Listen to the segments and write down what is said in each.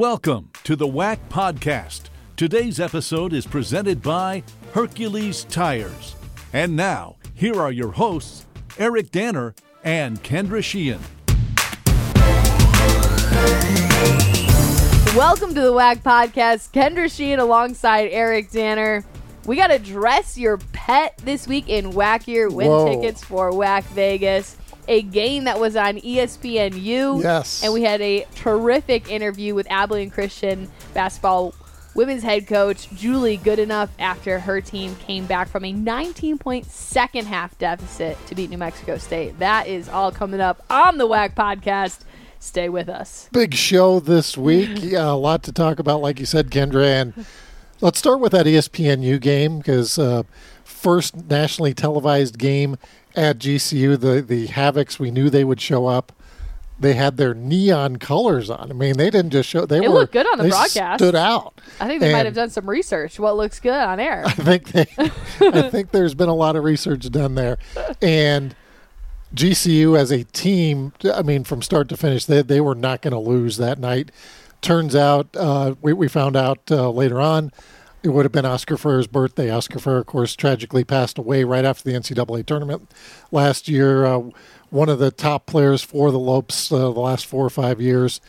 Welcome to the WAC Podcast. Today's episode is presented by Hercules Tires. And now, here are your hosts, Eric Danner and Kendra Sheehan. Welcome to the WAC Podcast. Kendra Sheehan alongside Eric Danner. We got to dress your pet this week in Wackier win Whoa. tickets for WAC Vegas. A game that was on ESPNU. Yes. And we had a terrific interview with Abilene Christian basketball women's head coach Julie Goodenough after her team came back from a 19 point second half deficit to beat New Mexico State. That is all coming up on the WAC podcast. Stay with us. Big show this week. Yeah, a lot to talk about, like you said, Kendra. And let's start with that ESPNU game because uh, first nationally televised game at GCU. The the Havocs, we knew they would show up. They had their neon colors on. I mean, they didn't just show. They It were looked good on the they broadcast. Stood out. I think they might have done some research. What looks good on air? I think they, I think there's been a lot of research done there, and GCU as a team, I mean, from start to finish, they they were not going to lose that night. Turns out, uh, we we found out uh, later on, it would have been Oscar Frayer's birthday. Oscar Frayer, of course, tragically passed away right after the NCAA tournament last year. Uh, one of the top players for the Lopes uh, the last four or five years.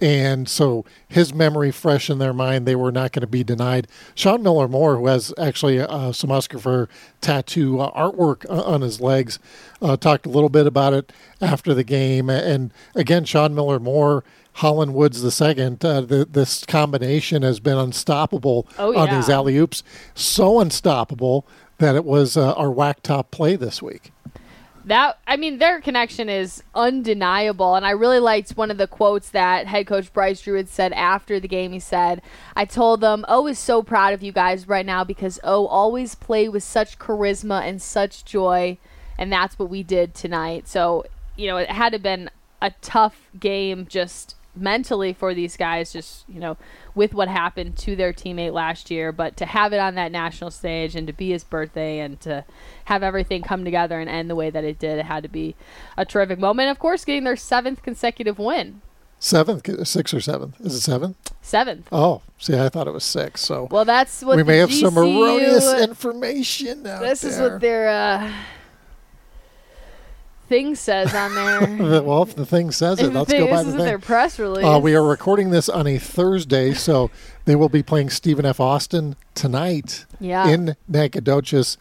And so his memory fresh in their mind, they were not going to be denied. Sean Miller Moore, who has actually uh, some Oscar for tattoo uh, artwork uh, on his legs, uh, talked a little bit about it after the game. And again, Sean Miller Moore, Holland Woods the second, uh, the, this combination has been unstoppable Oh, on these alley oops. So unstoppable that it was uh, our WAC top play this week. That I mean, their connection is undeniable, and I really liked one of the quotes that head coach Bryce Drew had said after the game. He said, "I told them O is so proud of you guys right now because O always play with such charisma and such joy, and that's what we did tonight." So you know, it had to have been a tough game just mentally for these guys just you know with what happened to their teammate last year but to have it on that national stage and to be his birthday and to have everything come together and end the way that it did it had to be a terrific moment of course getting their seventh consecutive win Seventh, six or seventh? Is it seven? seventh Oh, see, I thought it was six. So well that's what we may have some erroneous information out this is there. what their uh thing says on there well, if the thing says it, let's thing- go by this the is thing. their press release Uh, we are recording this on a Thursday, so they will be playing Stephen F. Austin tonight yeah in Nacogdoches.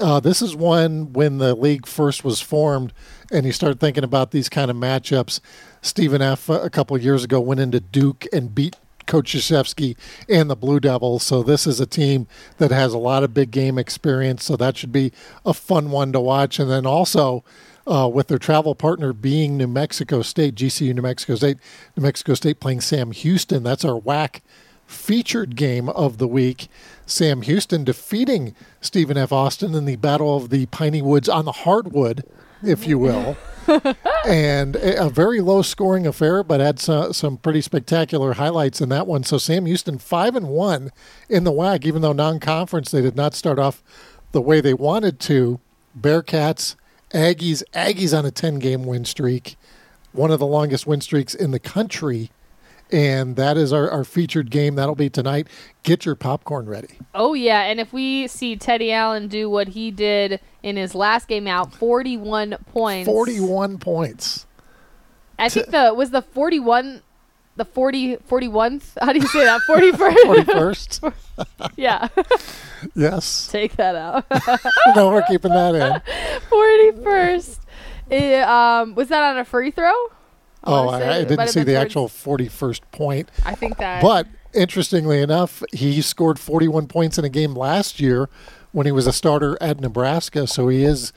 Uh, this is one when the league first was formed, and you start thinking about these kind of matchups. Stephen F. uh, couple of years ago went into Duke and beat Coach Krzyzewski and the Blue Devils. So this is a team that has a lot of big game experience. So that should be a fun one to watch. And then also. Uh, with their travel partner being New Mexico State, GCU New Mexico State, New Mexico State playing Sam Houston. That's our WAC featured game of the week. Sam Houston defeating Stephen F. Austin in the Battle of the Piney Woods on the hardwood, if you will. and a very low scoring affair, but had some, some pretty spectacular highlights in that one. So Sam Houston five and one in the WAC, even though non-conference they did not start off the way they wanted to. Bearcats, Aggies, Aggies on a ten game win streak, one of the longest win streaks in the country. And that is our, our featured game. That'll be tonight. Get your popcorn ready. Oh yeah, and if we see Teddy Allen do what he did in his last game out, 41 points. 41 points. I think the was the 41 the 40 41th. How do you say that? 41st. 41st. yeah. yes. Take that out. no, we're keeping that in. 41st. Eh, um was that on a free throw? Oh, I, I didn't see the towards- actual 41st point. I think that But interestingly enough, he scored 41 points in a game last year when he was a starter at Nebraska. So he is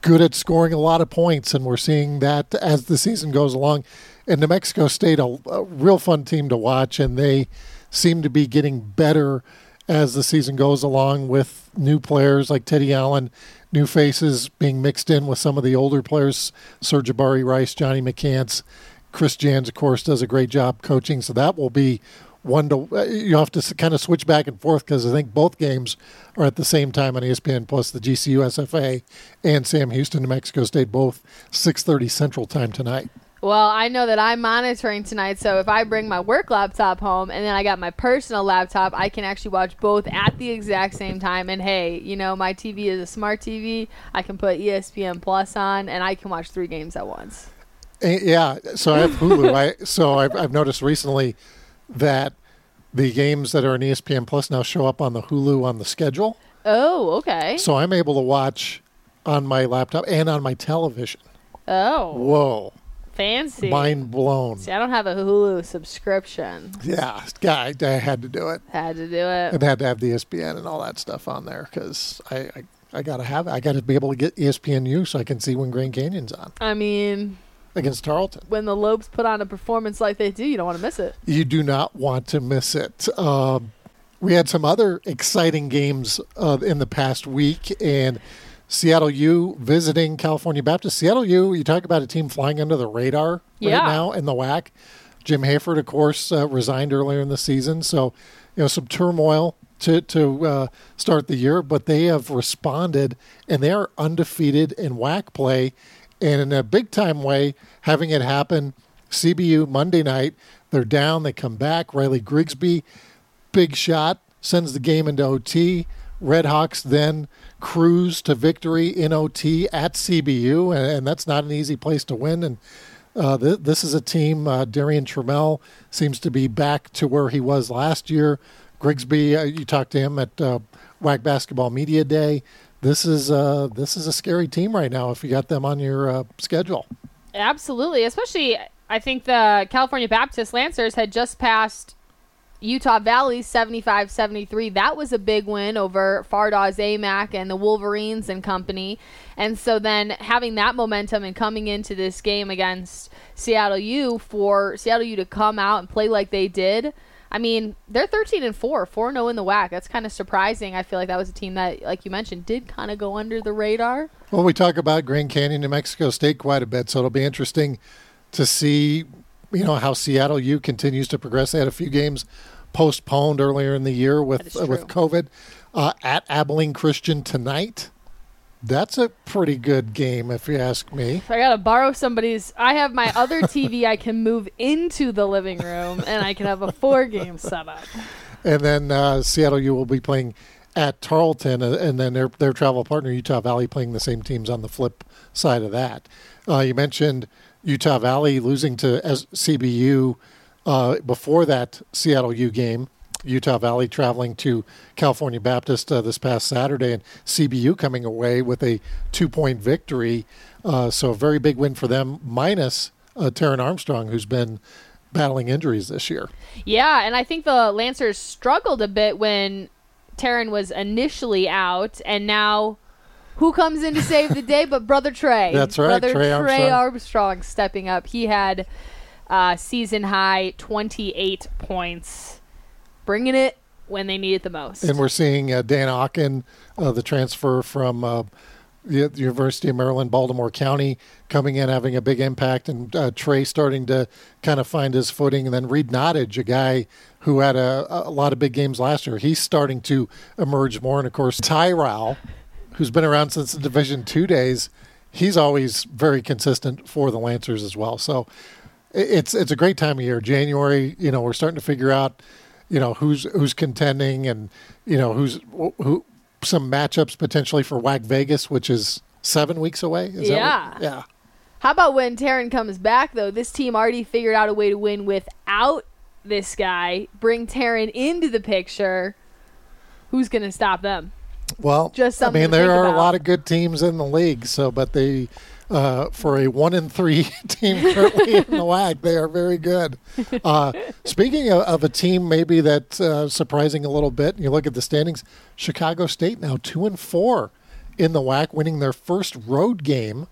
good at scoring a lot of points, and we're seeing that as the season goes along. And New Mexico State, a, a real fun team to watch, and they seem to be getting better as the season goes along with new players like Teddy Allen, new faces being mixed in with some of the older players, Serge Jabari Rice, Johnny McCants. Chris Jans, of course, does a great job coaching, so that will be one to uh, you have to kind of switch back and forth because I think both games are at the same time on ESPN plus the GCU SFA and Sam Houston, New Mexico State, both 6:30 Central Time tonight. Well, I know that I'm monitoring tonight, so if I bring my work laptop home and then I got my personal laptop, I can actually watch both at the exact same time. And hey, you know, my TV is a smart TV. I can put ESPN Plus on and I can watch three games at once. Eh, Yeah, so I have Hulu. I so I've, I've noticed recently that the games that are E ESPN Plus now show up on the Hulu on the schedule. Oh, okay. So I'm able to watch on my laptop and on my television. Oh, Whoa, fancy. mind blown. See, I don't have a Hulu subscription. Yeah, guy, I had to do it. Had to do it. and had to have the ESPN and all that stuff on there because I, I I gotta have it. I gotta be able to get ESPNU so I can see when Grand Canyon's on I mean, against Tarleton. when the Lopes put on a performance like they do, you don't want to miss it. You do not want to miss it. Um, we had some other exciting games uh, in the past week, and Seattle U visiting California Baptist. Seattle U, you talk about a team flying under the radar Yeah. right now in the WAC. Jim Hayford, of course, uh, resigned earlier in the season, so you know some turmoil to to uh, start the year, but they have responded and they are undefeated in WAC play, and in a big time way, having it happen. CBU Monday night, they're down, they come back. Riley Grigsby, big shot, sends the game into OT. Red Hawks then cruise to victory in OT at CBU, and, that's not an easy place to win. And uh, th- this is a team. Uh, Darrion Trammell seems to be back to where he was last year. Grigsby, uh, you talked to him at uh, WAC Basketball Media Day. This is uh, this is a scary team right now if you got them on your uh, schedule. Absolutely. Especially, I think the California Baptist Lancers had just passed Utah Valley 75 73. That was a big win over Fardaws Aimaq and the Wolverines and company. And so then having that momentum and coming into this game against Seattle U for Seattle U to come out and play like they did. I mean, they're 13 and 4, 4 0 in the WAC. That's kind of surprising. I feel like that was a team that, like you mentioned, did kind of go under the radar. Well, we talk about Grand Canyon, New Mexico State quite a bit, so it'll be interesting to see, you know, how Seattle U continues to progress. They had a few games postponed earlier in the year with uh, with. COVID. Uh, at Abilene Christian tonight, that's a pretty good game, if you ask me. I gotta borrow somebody's. I have my other TV I can move into the living room, and I can have a four game setup. And then uh, Seattle U will be playing at Tarleton, uh, and then their their travel partner Utah Valley playing the same teams on the flip side of that. Uh, you mentioned Utah Valley losing to CBU uh, before that Seattle U game. Utah Valley traveling to California Baptist uh, this past Saturday, and CBU coming away with a two point victory. Uh, so a very big win for them, minus uh, Taran Armstrong, who's been battling injuries this year. Yeah, and I think the Lancers struggled a bit when Taran was initially out, and now who comes in to save the day but Brother Trey? That's right, Brother Trey Armstrong. Armstrong stepping up. He had uh, season high 28 points, bringing it when they need it the most. And we're seeing uh, Dan Akin, uh, the transfer from uh, the the University of Maryland, Baltimore County, coming in, having a big impact, and uh, Trey starting to kind of find his footing. And then Reed Nottage, a guy who had a, a lot of big games last year, he's starting to emerge more. And of course, Tyrell, who's been around since the Division Two days, he's always very consistent for the Lancers as well. So it's it's a great time of year. January, you know, we're starting to figure out, you know, who's who's contending and you know who's who some matchups potentially for WAC Vegas, which is seven weeks away. Is Yeah. Yeah. How about when Taran comes back, though? This team already figured out a way to win without this guy. Bring Taran into the picture. Who's going to stop them? Well, Just I mean, there are about. a lot of good teams in the league. So, but they, uh, for a one in three team currently in the WAC, they are very good. Uh, speaking of, of a team maybe that's uh, surprising a little bit, you look at the standings. Chicago State now two and four in the WAC, winning their first road game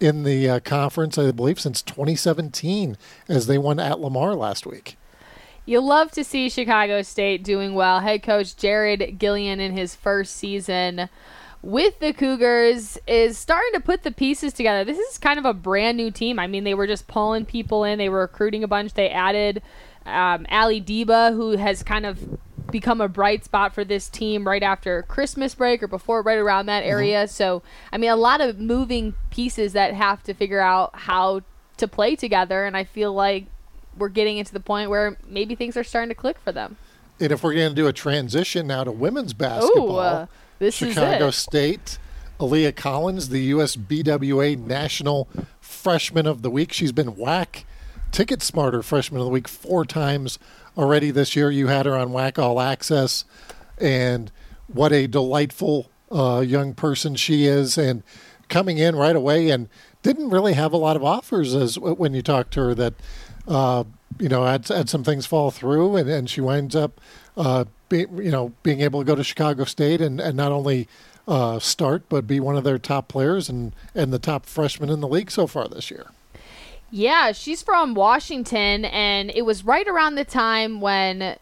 in the uh, conference, I believe, since 2017, as they won at Lamar last week. You love to see Chicago State doing well. Head coach Gerald Gillion in his first season with the Cougars is starting to put the pieces together. This is kind of a brand new team. I mean, they were just pulling people in, they were recruiting a bunch. They added um, Ali Deba, who has kind of become a bright spot for this team right after Christmas break or before, right around that area. So, I mean, a lot of moving pieces that have to figure out how to play together, and I feel like we're getting into the point where maybe things are starting to click for them. And if we're going to do a transition now to women's basketball, Ooh, uh, this Chicago is it. State, Aaliyah Collins, the USBWA National Freshman of the Week. She's been WAC Ticket Smarter Freshman of the Week four times already this year. You had her on WAC All Access, and what a delightful uh, young person she is, and coming in right away and didn't really have a lot of offers as when you talked to her that uh, you know had, had some things fall through, and, and she winds up uh, be, you know being able to go to Chicago State and, and not only uh, start but be one of their top players and and the top freshman in the league so far this year. Yeah, she's from Washington, and it was right around the time when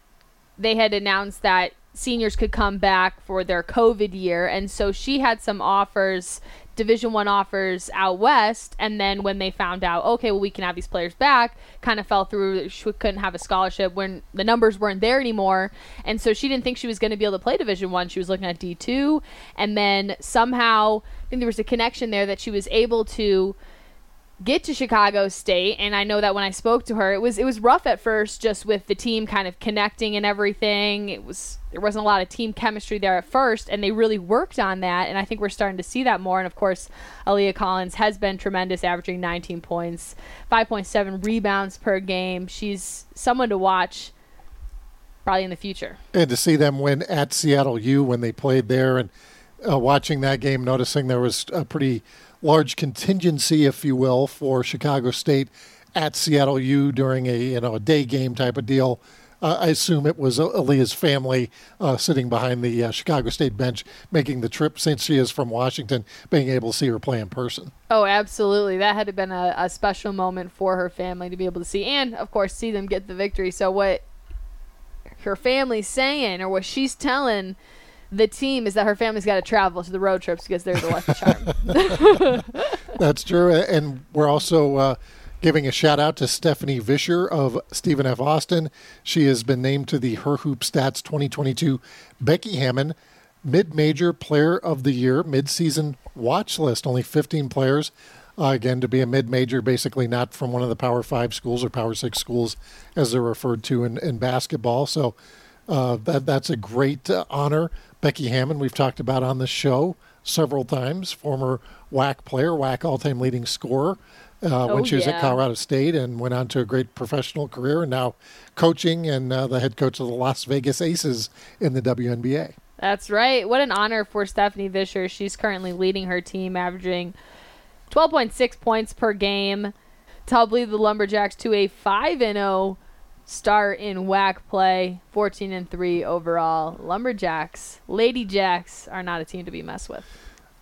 they had announced that seniors could come back for their COVID year, and so she had some offers, Division One offers out west, and then when they found out, okay, well we can have these players back, kind of fell through. She couldn't have a scholarship when the numbers weren't there anymore, and so she didn't think she was going to be able to play Division One. She was looking at D two, and then somehow I think there was a connection there that she was able to get to Chicago State and I know that when I spoke to her it was it was rough at first just with the team kind of connecting and everything. It was there wasn't a lot of team chemistry there at first and they really worked on that and I think we're starting to see that more. And of course Aaliyah Collins has been tremendous averaging 19 points 5.7 rebounds per game. She's someone to watch probably in the future. And to see them win at Seattle U when they played there and uh, watching that game noticing there was a pretty large contingency, if you will, for Chicago State at Seattle U during a you know a day game type of deal. Uh, I assume it was Aaliyah's family uh, sitting behind the uh, Chicago State bench, making the trip since she is from Washington, being able to see her play in person. Oh, absolutely. That had to been a, a special moment for her family to be able to see, and of course, see them get the victory. So, what her family's saying, or what she's telling the team is that her family's got to travel to the road trips because they're the lucky charm. That's true, and we're also uh, giving a shout out to Stephanie Visscher of Stephen F. Austin. She has been named to the Her Hoop Stats 2022 Becky Hammon Mid Major Player of the Year mid season watch list. Only 15 players. Uh, again, to be a mid major, basically not from one of the Power Five schools or Power Six schools, as they're referred to in, in basketball. So uh, that that's a great uh, honor. Becky Hammon, we've talked about on the show several times, former WAC player, WAC all-time leading scorer. Uh, oh, when she was yeah. at Colorado State and went on to a great professional career, and now coaching and uh, the head coach of the Las Vegas Aces in the WNBA. That's right. What an honor for Stephanie Visscher. She's currently leading her team, averaging 12.6 points per game to help lead the Lumberjacks to a 5 0 start in WAC play, 14 and 3 overall. Lumberjacks, Lady Jacks are not a team to be messed with.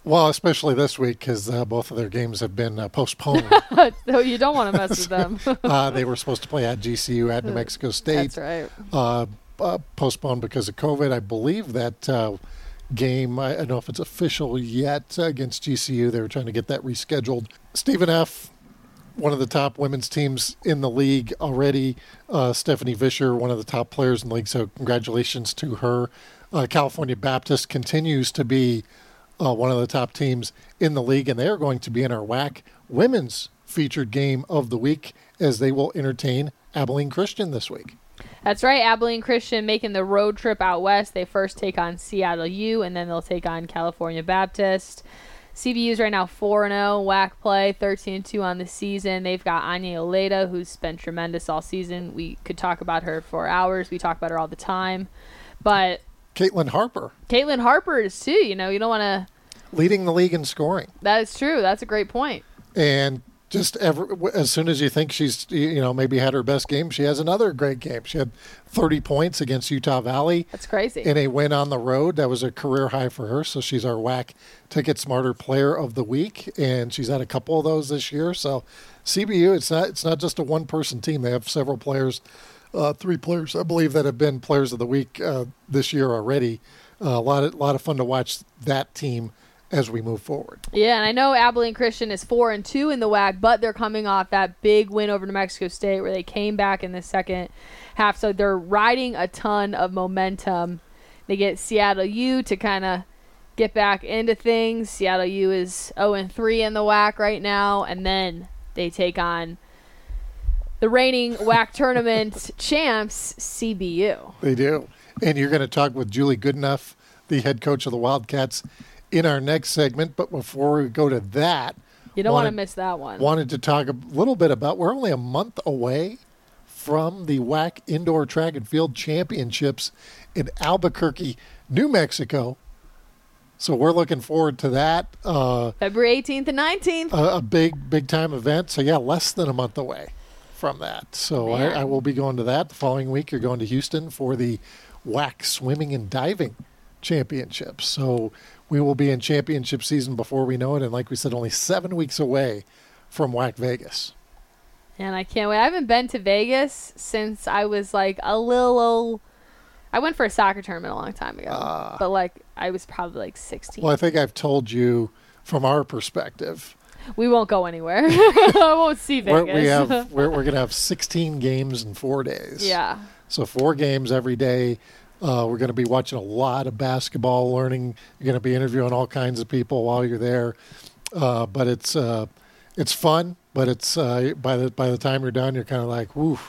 Well, especially this week because uh, both of their games have been uh, postponed. so you don't want to mess with them. uh, they were supposed to play at GCU at New Mexico State. That's right. Uh, uh, postponed because of COVID. I believe that uh, game, I don't know if it's official yet uh, against GCU. They were trying to get that rescheduled. Stephen F., one of the top women's teams in the league already. Uh, Stephanie Visscher, one of the top players in the league. So congratulations to her. Uh, California Baptist continues to be uh, one of the top teams in the league, and they are going to be in our WAC women's featured game of the week as they will entertain Abilene Christian this week. That's right. Abilene Christian making the road trip out west. They first take on Seattle U, and then they'll take on California Baptist. CBU's right now 4 0 WAC play, 13 2 on the season. They've got Anya Oleda, who's been tremendous all season. We could talk about her for hours. We talk about her all the time. But Caitlin Harper Caitlin Harper is too. You know, you don't want to. leading the league in scoring. That is true. That's a great point. and just ever as soon as you think she's you know maybe had her best game, she has another great game. She had 30 points against Utah Valley That's crazy. in a win on the road. That was a career high for her. So she's our WAC Ticket Smarter Player of the Week, and she's had a couple of those this year. So CBU, it's not it's not just a one person team. They have several players, uh, three players I believe that have been Players of the Week uh, this year already. Uh, a lot of lot of fun to watch that team as we move forward. Yeah, and I know Abilene Christian is four and two in the WAC, but they're coming off that big win over New Mexico State where they came back in the second half. So they're riding a ton of momentum. They get Seattle U to kind of get back into things. Seattle U is 0 and 3 in the WAC right now, and then they take on the reigning WAC tournament champs, CBU. They do. And you're going to talk with Julie Goodenough, the head coach of the Wildcats, in our next segment. But before we go to that, you don't want to miss that one. Wanted to talk a little bit about we're only a month away from the WAC Indoor Track and Field Championships in Albuquerque, New Mexico. So we're looking forward to that. Uh, February 18th and 19th. A, a, big, big time event. So, yeah, less than a month away from that. So I, I, will be going to that. The following week, you're going to Houston for the WAC Swimming and Diving Championships. So we will be in championship season before we know it. And like we said, only seven weeks away from WAC Vegas. And I can't wait. I haven't been to Vegas since I was like a little. I went for a soccer tournament a long time ago, uh, but like I was probably like 16. Well, I think I've told you from our perspective. We won't go anywhere. I won't see Vegas. We're, we have, we're, we're going to have 16 games in four days. Yeah. So four games every day. Uh, we're going to be watching a lot of basketball, learning. You're going to be interviewing all kinds of people while you're there. Uh, but it's uh, it's fun. But it's uh, by the by the time you're done, you're kind of like, woo,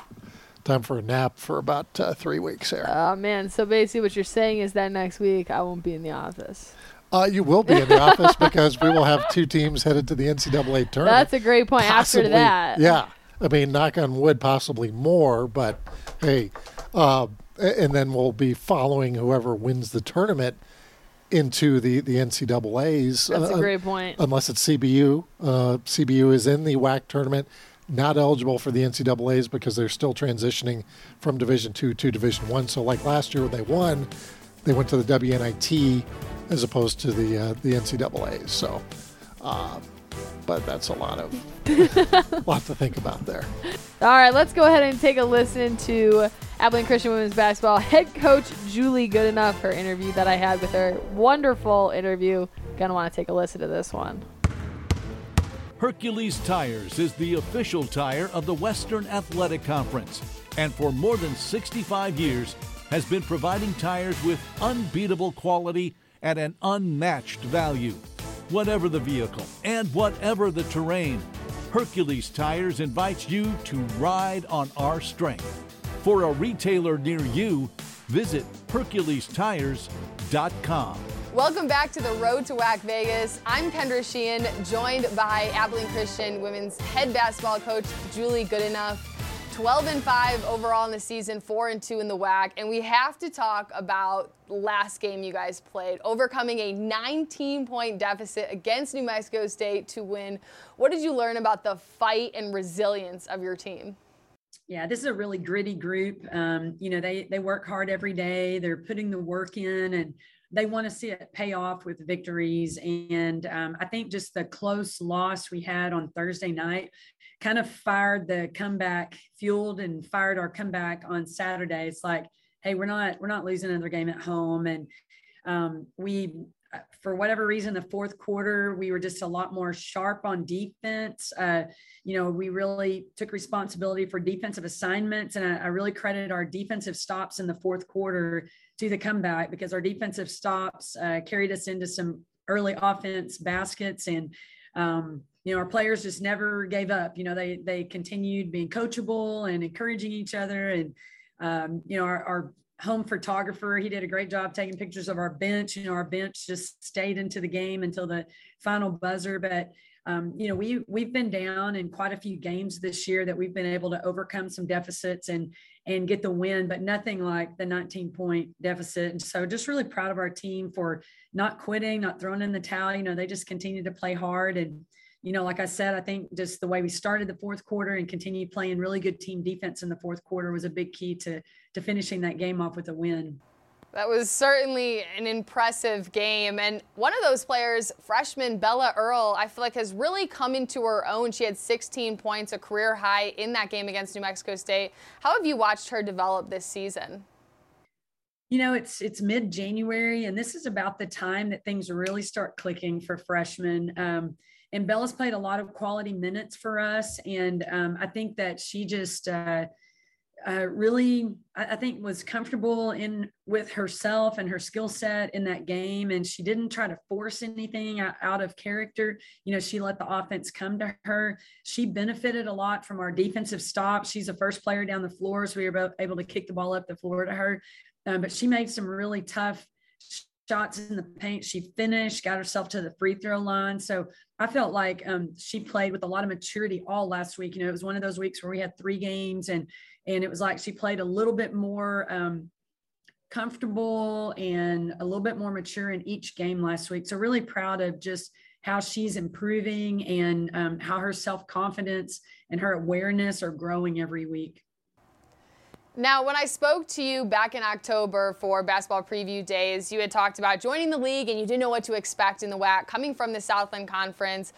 time for a nap for about uh, three weeks there. Oh man! So basically, what you're saying is that next week I won't be in the office. Uh, you will be in the office because we will have two teams headed to the NCAA tournament. That's a great point. Possibly, after that, yeah. I mean, knock on wood, possibly more, but hey, uh, and then we'll be following whoever wins the tournament into the the NCAA's. That's uh, a great point. Unless it's CBU, uh, CBU is in the WAC tournament, not eligible for the NCAA's because they're still transitioning from Division two to Division one. So, like last year when they won, they went to the WNIT as opposed to the uh, the NCAA's. So. Uh, but that's a lot of lot to think about there. All right, let's go ahead and take a listen to Abilene Christian women's basketball head coach Julie Goodenough. Her interview that I had with her, wonderful interview. Gonna want to take a listen to this one. Hercules Tires is the official tire of the Western Athletic Conference, and for more than 65 years has been providing tires with unbeatable quality at an unmatched value. Whatever the vehicle and whatever the terrain, Hercules Tires invites you to ride on our strength. For a retailer near you, visit HerculesTires.com. Welcome back to the Road to WAC Vegas. I'm Kendra Sheehan, joined by Abilene Christian women's head basketball coach Julie Goodenough. 12 and 5 overall in the season, 4 and 2 in the WAC. And we have to talk about last game you guys played, overcoming a 19 point deficit against New Mexico State to win. What did you learn about the fight and resilience of your team? Yeah, this is a really gritty group. Um, you know, they they work hard every day. They're putting the work in, and they want to see it pay off with victories. And um, I think just the close loss we had on Thursday night kind of fired the comeback, fueled and fired our comeback on Saturday. It's like, hey, we're not we're not losing another game at home, and um, we for whatever reason, the fourth quarter, we were just a lot more sharp on defense. Uh, you know, we really took responsibility for defensive assignments, and I, I, really credit our defensive stops in the fourth quarter to the comeback because our defensive stops uh, carried us into some early offense baskets, and um, you know, our players just never gave up. You know, they they continued being coachable and encouraging each other. And um, you know, our, our home photographer, he did a great job taking pictures of our bench. You know, our bench just stayed into the game until the final buzzer. But um, you know, we we've been down in quite a few games this year that we've been able to overcome some deficits and and get the win, but nothing like the 19 point deficit. And so just really proud of our team for not quitting, not throwing in the towel. You know, they just continue to play hard and you know, like I said, I think just the way we started the fourth quarter and continued playing really good team defense in the fourth quarter was a big key to to finishing that game off with a win. That was certainly an impressive game. And one of those players, freshman Bella Earl, I feel like has really come into her own. She had 16 points, a career high in that game against New Mexico State. How have you watched her develop this season? You know, it's it's mid-January, and this is about the time that things really start clicking for freshmen. Um, and Bella's played a lot of quality minutes for us. And um, I think that she just, uh, uh, really, I, I, think, was comfortable in with herself and her skill set in that game, and she didn't try to force anything out, out, of character. You know, she let the offense come to her. She benefited a lot from our defensive stop. She's the first player down the floor, so we were able to kick the ball up the floor to her. Um, but she made some really tough shots in the paint. She finished, got herself to the free throw line. So I felt like um, she played with a lot of maturity all last week. You know, it was one of those weeks where we had three games and and it was like she played a little bit more um, comfortable and a little bit more mature in each game last week. So really proud of just how she's improving and um, how her self confidence and her awareness are growing every week. Now, when I spoke to you back in October for basketball preview days, you had talked about joining the league and you didn't know what to expect in the WAC coming from the Southland Conference.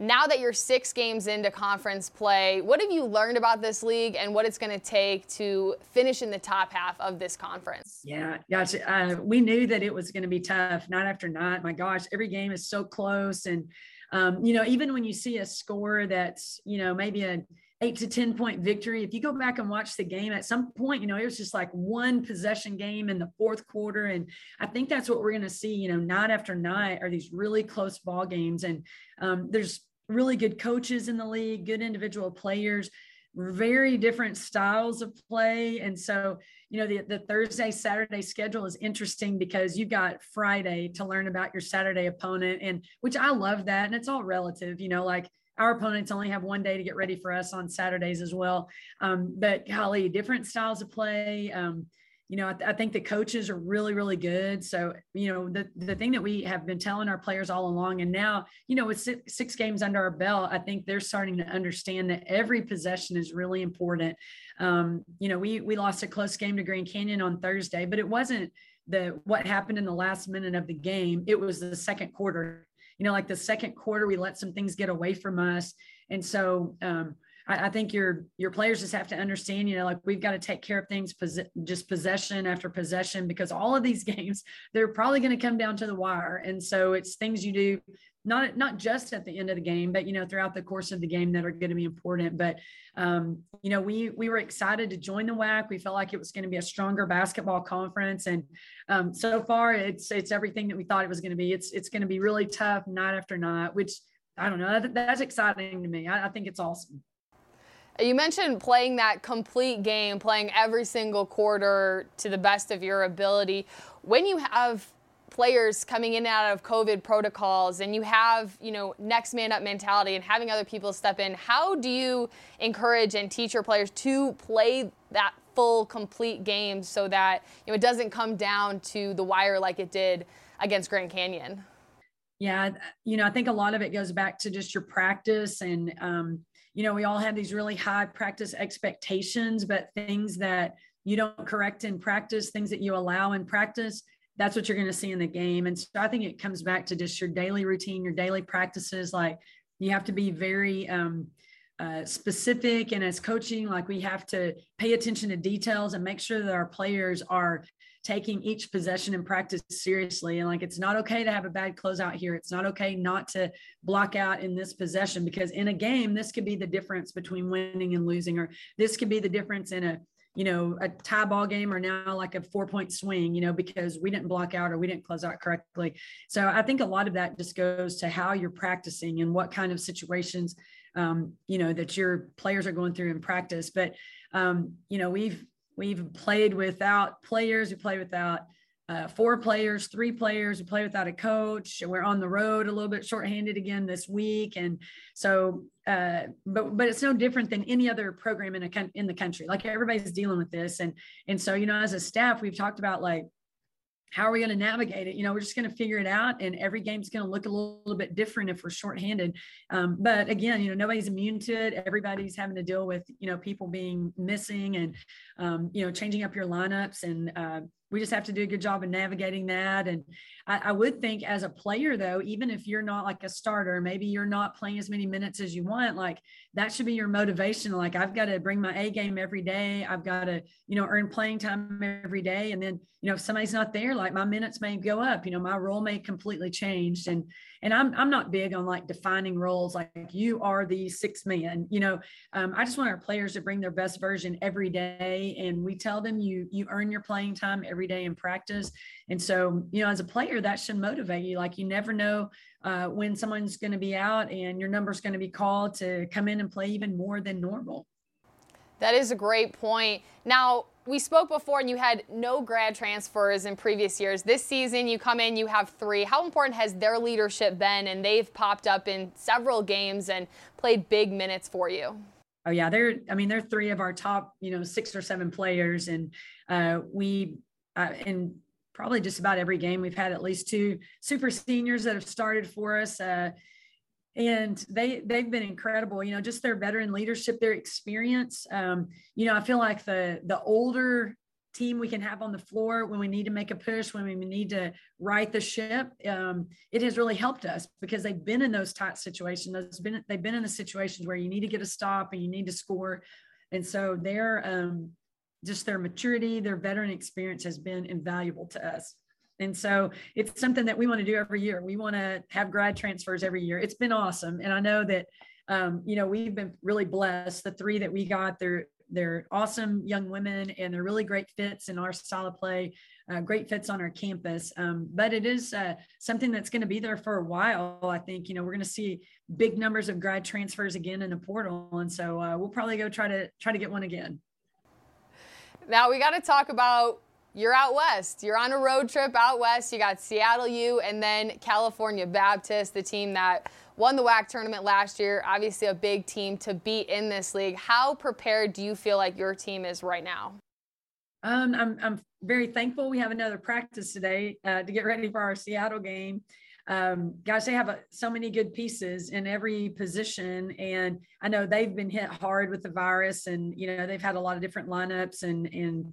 Now that you're six games into conference play, what have you learned about this league and what it's going to take to finish in the top half of this conference? Yeah, gotcha. Uh, we knew that it was going to be tough night after night. My gosh, every game is so close. And, um, you know, even when you see a score that's, you know, maybe a eight to 10 point victory. If you go back and watch the game at some point, you know, it was just like one possession game in the fourth quarter. And I think that's what we're going to see, you know, night after night are these really close ball games. And um, there's really good coaches in the league, good individual players, very different styles of play. And so, you know, the, the Thursday, Saturday schedule is interesting because you've got Friday to learn about your Saturday opponent. And which I love that. And it's all relative, you know, like, our opponents only have one day to get ready for us on Saturdays as well. Um, but golly, different styles of play. Um, you know, I, th- I, think the coaches are really, really good. So, you know, the, the thing that we have been telling our players all along, and now, you know, with six, six games under our belt, I think they're starting to understand that every possession is really important. Um, you know, we we lost a close game to Grand Canyon on Thursday, but it wasn't the what happened in the last minute of the game. It was the second quarter you know, like the second quarter, we let some things get away from us. And so um, I, I, think your your players just have to understand, you know, like we've got to take care of things pos- just possession after possession because all of these games, they're probably going to come down to the wire. And so it's things you do not not just at the end of the game, but you know throughout the course of the game that are going to be important. But um, you know we we were excited to join the WAC. We felt like it was going to be a stronger basketball conference, and um, so far it's it's everything that we thought it was going to be. It's it's going to be really tough night after night, which I don't know. That, that's exciting to me. I think it's awesome. You mentioned playing that complete game, playing every single quarter to the best of your ability. When you have players coming in and out of COVID protocols and you have, you know, next man up mentality and having other people step in, how do you encourage and teach your players to play that full complete game so that, you know, it doesn't come down to the wire like it did against Grand Canyon? Yeah, you know, I think a lot of it goes back to just your practice and um, you know, we all have these really high practice expectations, but things that you don't correct in practice, things that you allow in practice, that's what you're going to see in the game. And so I think it comes back to just your daily routine, your daily practices. Like you have to be very um, uh, specific. And as coaching, like we have to pay attention to details and make sure that our players are taking each possession in practice seriously. And like, it's not okay to have a bad closeout here. It's not okay not to block out in this possession because in a game, this could be the difference between winning and losing, or this could be the difference in a you know, a tie ball game or now like a four point swing, you know, because we didn't block out or we didn't close out correctly. So I think a lot of that just goes to how you're practicing and what kind of situations, um, you know, that your players are going through in practice. But, um, you know, we've, we've played without players, we play without uh, four players, three players. We play without a coach. We're on the road a little bit shorthanded again this week, and so, uh, but but it's no different than any other program in a in the country. Like everybody's dealing with this, and and so you know, as a staff, we've talked about like how are we going to navigate it? You know, we're just going to figure it out, and every game's going to look a little, bit different if we're shorthanded. Um, but again, you know, nobody's immune to it. Everybody's having to deal with you know people being missing and um, you know changing up your lineups and uh, we just have to do a good job of navigating that. And I, I, would think as a player, though, even if you're not like a starter, maybe you're not playing as many minutes as you want, like that should be your motivation. Like I've got to bring my A game every day. I've got to, you know, earn playing time every day. And then, you know, if somebody's not there, like my minutes may go up, you know, my role may completely change. And and I'm I'm not big on like defining roles like you are the six man. You know, um, I just want our players to bring their best version every day, and we tell them you you earn your playing time every day in practice. And so, you know, as a player, that should motivate you. Like you never know uh, when someone's going to be out and your number's going to be called to come in and play even more than normal. That is a great point. Now, we spoke before and you had no grad transfers in previous years. This season, you come in, you have three. How important has their leadership been? And they've popped up in several games and played big minutes for you. Oh yeah, they're. I mean, they're three of our top, you know, six or seven players, and uh, we uh, in probably just about every game. We've had at least two super seniors that have started for us. Uh, and they they've been incredible. You know just their veteran leadership their experience. Um, you know i feel like the the older team we can have on the floor when we need to make a push when we need to right the ship um, it has really helped us because they've been in those tight situations. Those been they've been in the situations where you need to get a stop and you need to score. And so their um, just their maturity their veteran experience has been invaluable to us and so it's something that we want to do every year. We want to have grad transfers every year. It's been awesome. And I know that, um, you know, we've been really blessed. The three that we got, they're, they're awesome young women and they're really great fits in our style of play, uh, great fits on our campus. Um, but it is uh, something that's going to be there for a while. I think, you know, we're going to see big numbers of grad transfers again in the portal. And so uh, we'll probably go try to try to get one again. Now we got to talk about you're out west. You're on a road trip out west. You got Seattle U and then California Baptist, the team that won the WAC tournament last year. Obviously, a big team to beat in this league. How prepared do you feel like your team is right now? Um, I'm, I'm very thankful we have another practice today uh, to get ready for our Seattle game. Um, guys, they have a, so many good pieces in every position, and I know they've been hit hard with the virus, and you know they've had a lot of different lineups and and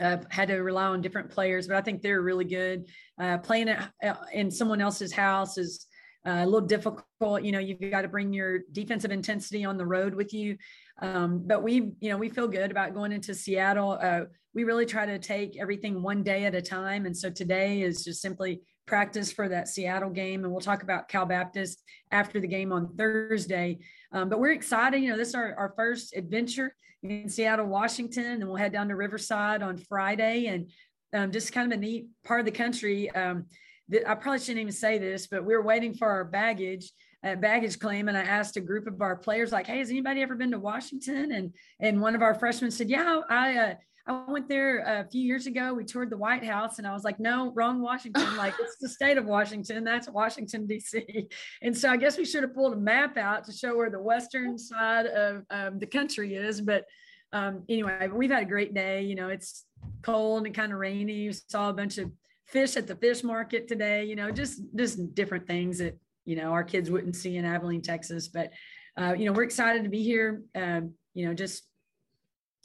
uh, had to rely on different players, but I think they're really good. Uh, playing it uh, in someone else's house is uh, a little difficult. You know, you've got to bring your defensive intensity on the road with you. Um, but we, you know, we feel good about going into Seattle. Uh, we really try to take everything one day at a time. And so today is just simply practice for that Seattle game. And we'll talk about Cal Baptist after the game on Thursday. Um, but we're excited. You know, this is our, our first adventure in Seattle, Washington, and we'll head down to Riverside on Friday. And um, just kind of a neat part of the country. Um, that I probably shouldn't even say this, but we were waiting for our baggage at baggage claim, and I asked a group of our players, like, "Hey, has anybody ever been to Washington?" And and one of our freshmen said, "Yeah, I." Uh, I went there a few years ago. We toured the White House, and I was like, "No, wrong Washington. Like it's the state of Washington. That's Washington D.C." And so I guess we should have pulled a map out to show where the western side of um, the country is. But um, anyway, we've had a great day. You know, it's cold and kind of rainy. We saw a bunch of fish at the fish market today. You know, just just different things that you know our kids wouldn't see in Abilene, Texas. But uh, you know, we're excited to be here. Um, you know, just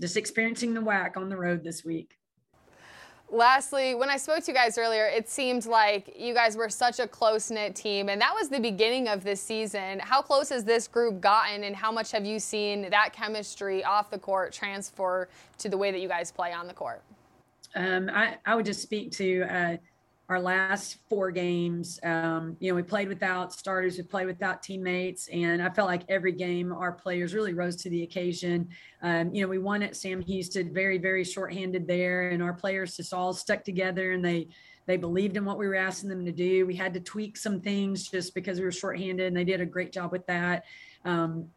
just experiencing the WAC on the road this week. Lastly, when I spoke to you guys earlier, it seemed like you guys were such a close knit team, and that was the beginning of this season. How close has this group gotten, and how much have you seen that chemistry off the court transfer to the way that you guys play on the court? Um, I, I would just speak to uh, our last four games, um, you know, we played without starters, we played without teammates, and I felt like every game our players really rose to the occasion. Um, you know, we won at Sam Houston, very, very shorthanded there, and our players just all stuck together and they they believed in what we were asking them to do. We had to tweak some things just because we were shorthanded, and they did a great job with that. Um,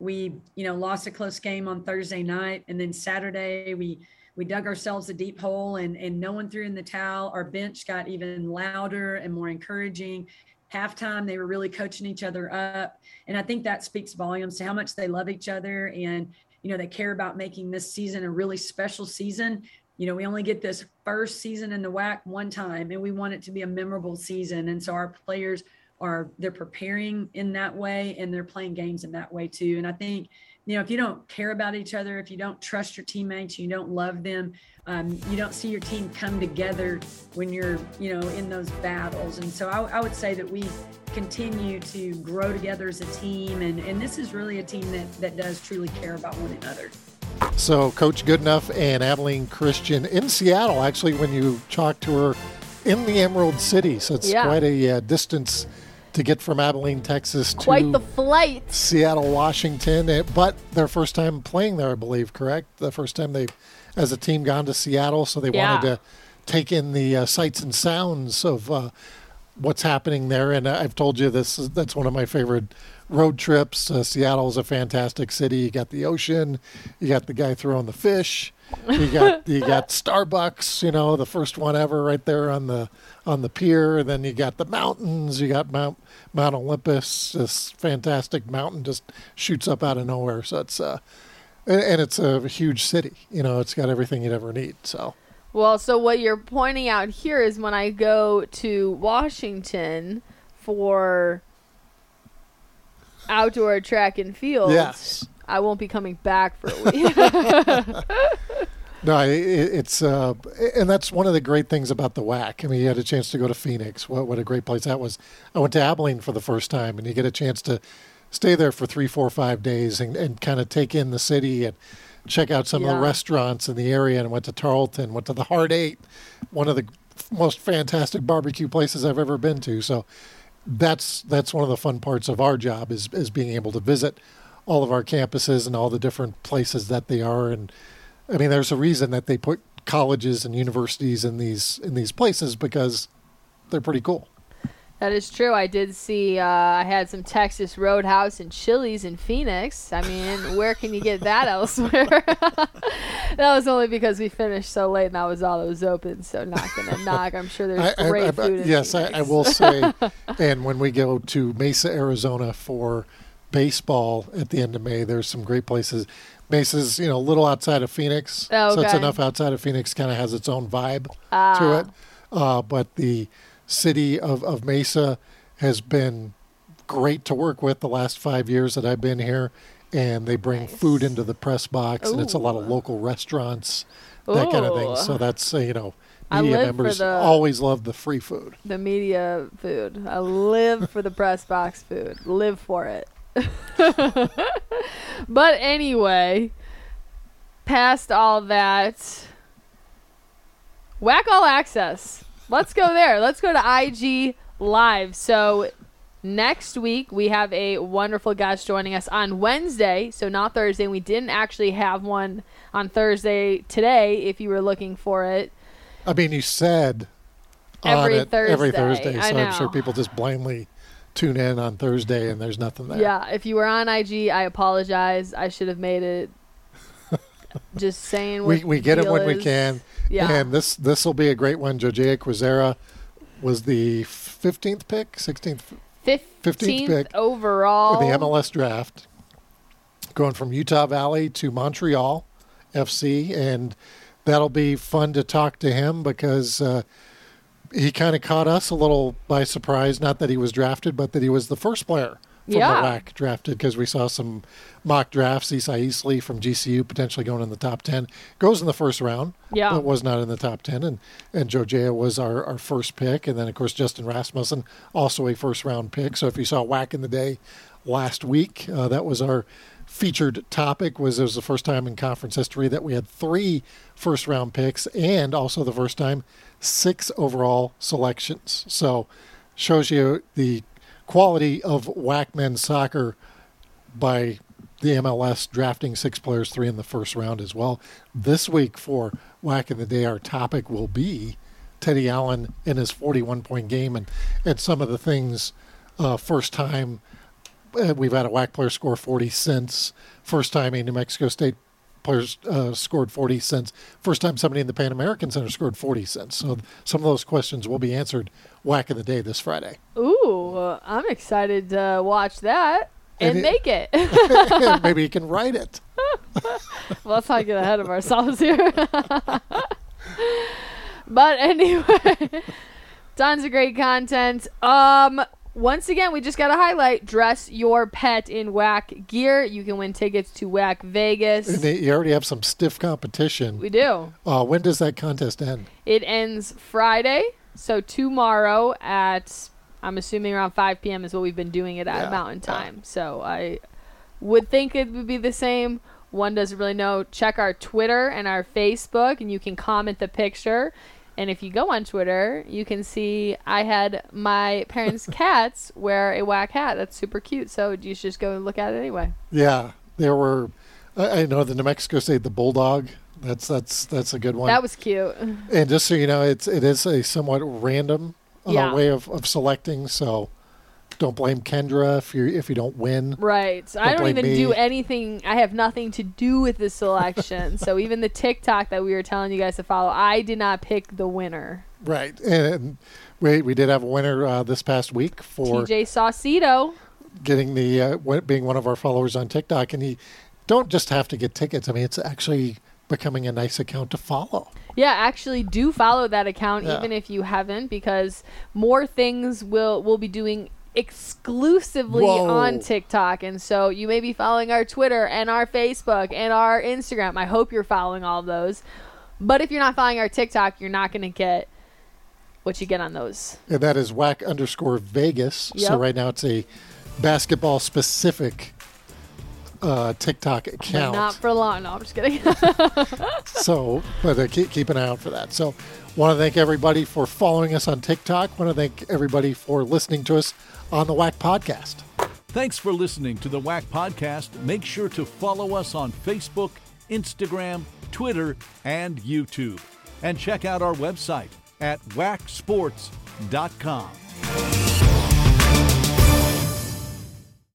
we, you know, lost a close game on Thursday night, and then Saturday we we dug ourselves a deep hole and, and no one threw in the towel. Our bench got even louder and more encouraging. Halftime, they were really coaching each other up. And I think that speaks volumes to how much they love each other and, you know, they care about making this season a really special season. You know, we only get this first season in the WAC one time and we want it to be a memorable season. And so our players are they're preparing in that way and they're playing games in that way too. And I think you know, if you don't care about each other, if you don't trust your teammates, you don't love them, um, you don't see your team come together when you're, you know, in those battles. And so I, I would say that we continue to grow together as a team. And, and this is really a team that, that does truly care about one another. So, Coach Goodenough and Abilene Christian in Seattle, actually, when you talk to her in the Emerald City. So, it's Yeah. quite a uh, distance to get from Abilene, Texas to Quite the flight. Seattle, Washington. eh, But their first time playing there, I believe, correct? The first time they, as a team, gone to Seattle. So, they Yeah. wanted to take in the uh, sights and sounds of uh, what's happening there. And I've told you this is, that's one of my favorite road trips. Uh, Seattle is a fantastic city. You got the ocean, you got the guy throwing the fish, you got you got Starbucks, you know, the first one ever right there on the on the pier. And then you got the mountains. You got Mount Mount Olympus, this fantastic mountain just shoots up out of nowhere. So it's uh and, and it's a huge city. You know, it's got everything you'd ever need. So Well, so what you're pointing out here is when I go to Washington for outdoor track and field, yes. I won't be coming back for a week. No, i- i it's uh, and that's one of the great things about the WAC. I mean, you had a chance to go to Phoenix. What what a great place that was. I went to Abilene for the first time, and you get a chance to stay there for three, four, five days, and, and kind of take in the city and check out some of the restaurants in the area. And went to Tarleton, went to the Hard Eight, one of the most fantastic barbecue places I've ever been to. So that's that's one of the fun parts of our job is is being able to visit all of our campuses and all the different places that they are and I mean there's a reason that they put colleges and universities in these in these places because they're pretty cool. that is true. I did see. Uh, I had some Texas Roadhouse and Chili's in Phoenix. I mean, where can you get that elsewhere? that was only because we finished so late, and that was all that was open. So not gonna knock. I'm sure there's I- I- great I- food. in yes, I, I will say and when we go to Mesa, Arizona for baseball at the end of May, there's some great places. Mesa's, you know, a little outside of Phoenix. Oh, So it's enough outside of Phoenix kind of has its own vibe Ah. to it. Uh, but the city of, of Mesa has been great to work with the last five years that I've been here. And they bring food into the press box, and it's a lot of local restaurants, that kind of thing. So that's, uh, you know, media members the- always love the free food. the media food. I live for the press box food. Live for it. but anyway, past all that, WAC all access. Let's go there. Let's go to IG Live. So next week we have a wonderful guest joining us on Wednesday, so not Thursday. We didn't actually have one on Thursday today. If you were looking for it, I mean, you said Every on it every Thursday. Thursday, I so I'm sure people just blindly tune in on Thursday, and there's nothing there. Yeah, if you were on IG, I apologize. I should have made it. Just saying. we we get deal when we can. Yeah. And this this will be a great one. Jojea Kwizera was the 15th pick, 16th 15th, pick overall. in the MLS draft, going from Utah Valley to Montreal FC, and that'll be fun to talk to him because uh, he kind of caught us a little by surprise. Not that he was drafted, but that he was the first player from Yeah. the WAC drafted because we saw some mock drafts. Isai Easley from GCU potentially going in the top 10. Goes in the first round, Yeah. but was not in the top 10. And, and Jojea was our, our first pick. And then, of course, Justin Rasmussen, also a first round pick. So if you saw WAC in the day last week, uh, that was our featured topic was it was the first time in conference history that we had three first round picks and also the first time six overall selections. So shows you the quality of WAC men's soccer by the MLS drafting six players, three in the first round as well. This week for WAC in the Day, our topic will be Teddy Allen in his 41 point game and, and some of the things uh, first time uh, we've had a WAC player score 40 since first time a New Mexico State players uh, scored 40 cents. First time somebody in the Pan American Center scored 40 cents. So some of those questions will be answered WAC of the day this Friday. Ooh, I'm excited to watch that and, And it- make it. Maybe you can write it. well, let's not get ahead of ourselves here. but anyway, tons of great content. Um, once again, we just got to highlight dress your pet in WAC gear. You can win tickets to WAC Vegas. And they, you already have some stiff competition. we do. Uh, when does that contest end? It ends Friday, so tomorrow at I'm assuming around 5 p.m. is what we've been doing it at Yeah, Mountain yeah. Time. So I would think it would be the same. One doesn't really know. Check our Twitter and our Facebook, and you can comment the picture. And if you go on Twitter, you can see I had my parents' cats wear a WAC hat. That's super cute. So you should just go and look at it anyway. Yeah, there were. I, I know the New Mexico State the bulldog. That's that's that's a good one. That was cute. and just so you know, it's it is a somewhat random uh, Yeah. way of, of selecting. So don't blame Kendra if you if you don't win. Right. I Don't don't even me. do anything. I have nothing to do with the selection. so even the TikTok that we were telling you guys to follow, I did not pick the winner. Right, and we we did have a winner uh, this past week for TJ Saucedo. getting the uh, being one of our followers on TikTok, and he don't just have to get tickets. I mean, it's actually becoming a nice account to follow. Yeah, actually do follow that account Yeah. even if you haven't because more things will we'll be doing exclusively Whoa. on TikTok. And so you may be following our Twitter and our Facebook and our Instagram. I hope you're following all of those. But if you're not following our TikTok, you're not going to get what you get on those. and that is WAC underscore Vegas. So right now it's a basketball specific uh, TikTok But account. not for long. No, I'm just kidding. so, but uh, keep, keep an eye out for that. So, want to thank everybody for following us on TikTok. Want to thank everybody for listening to us on the WAC Podcast. Thanks for listening to the WAC podcast. Make sure to follow us on Facebook, Instagram, Twitter, and YouTube. And check out our website at wacsports.com.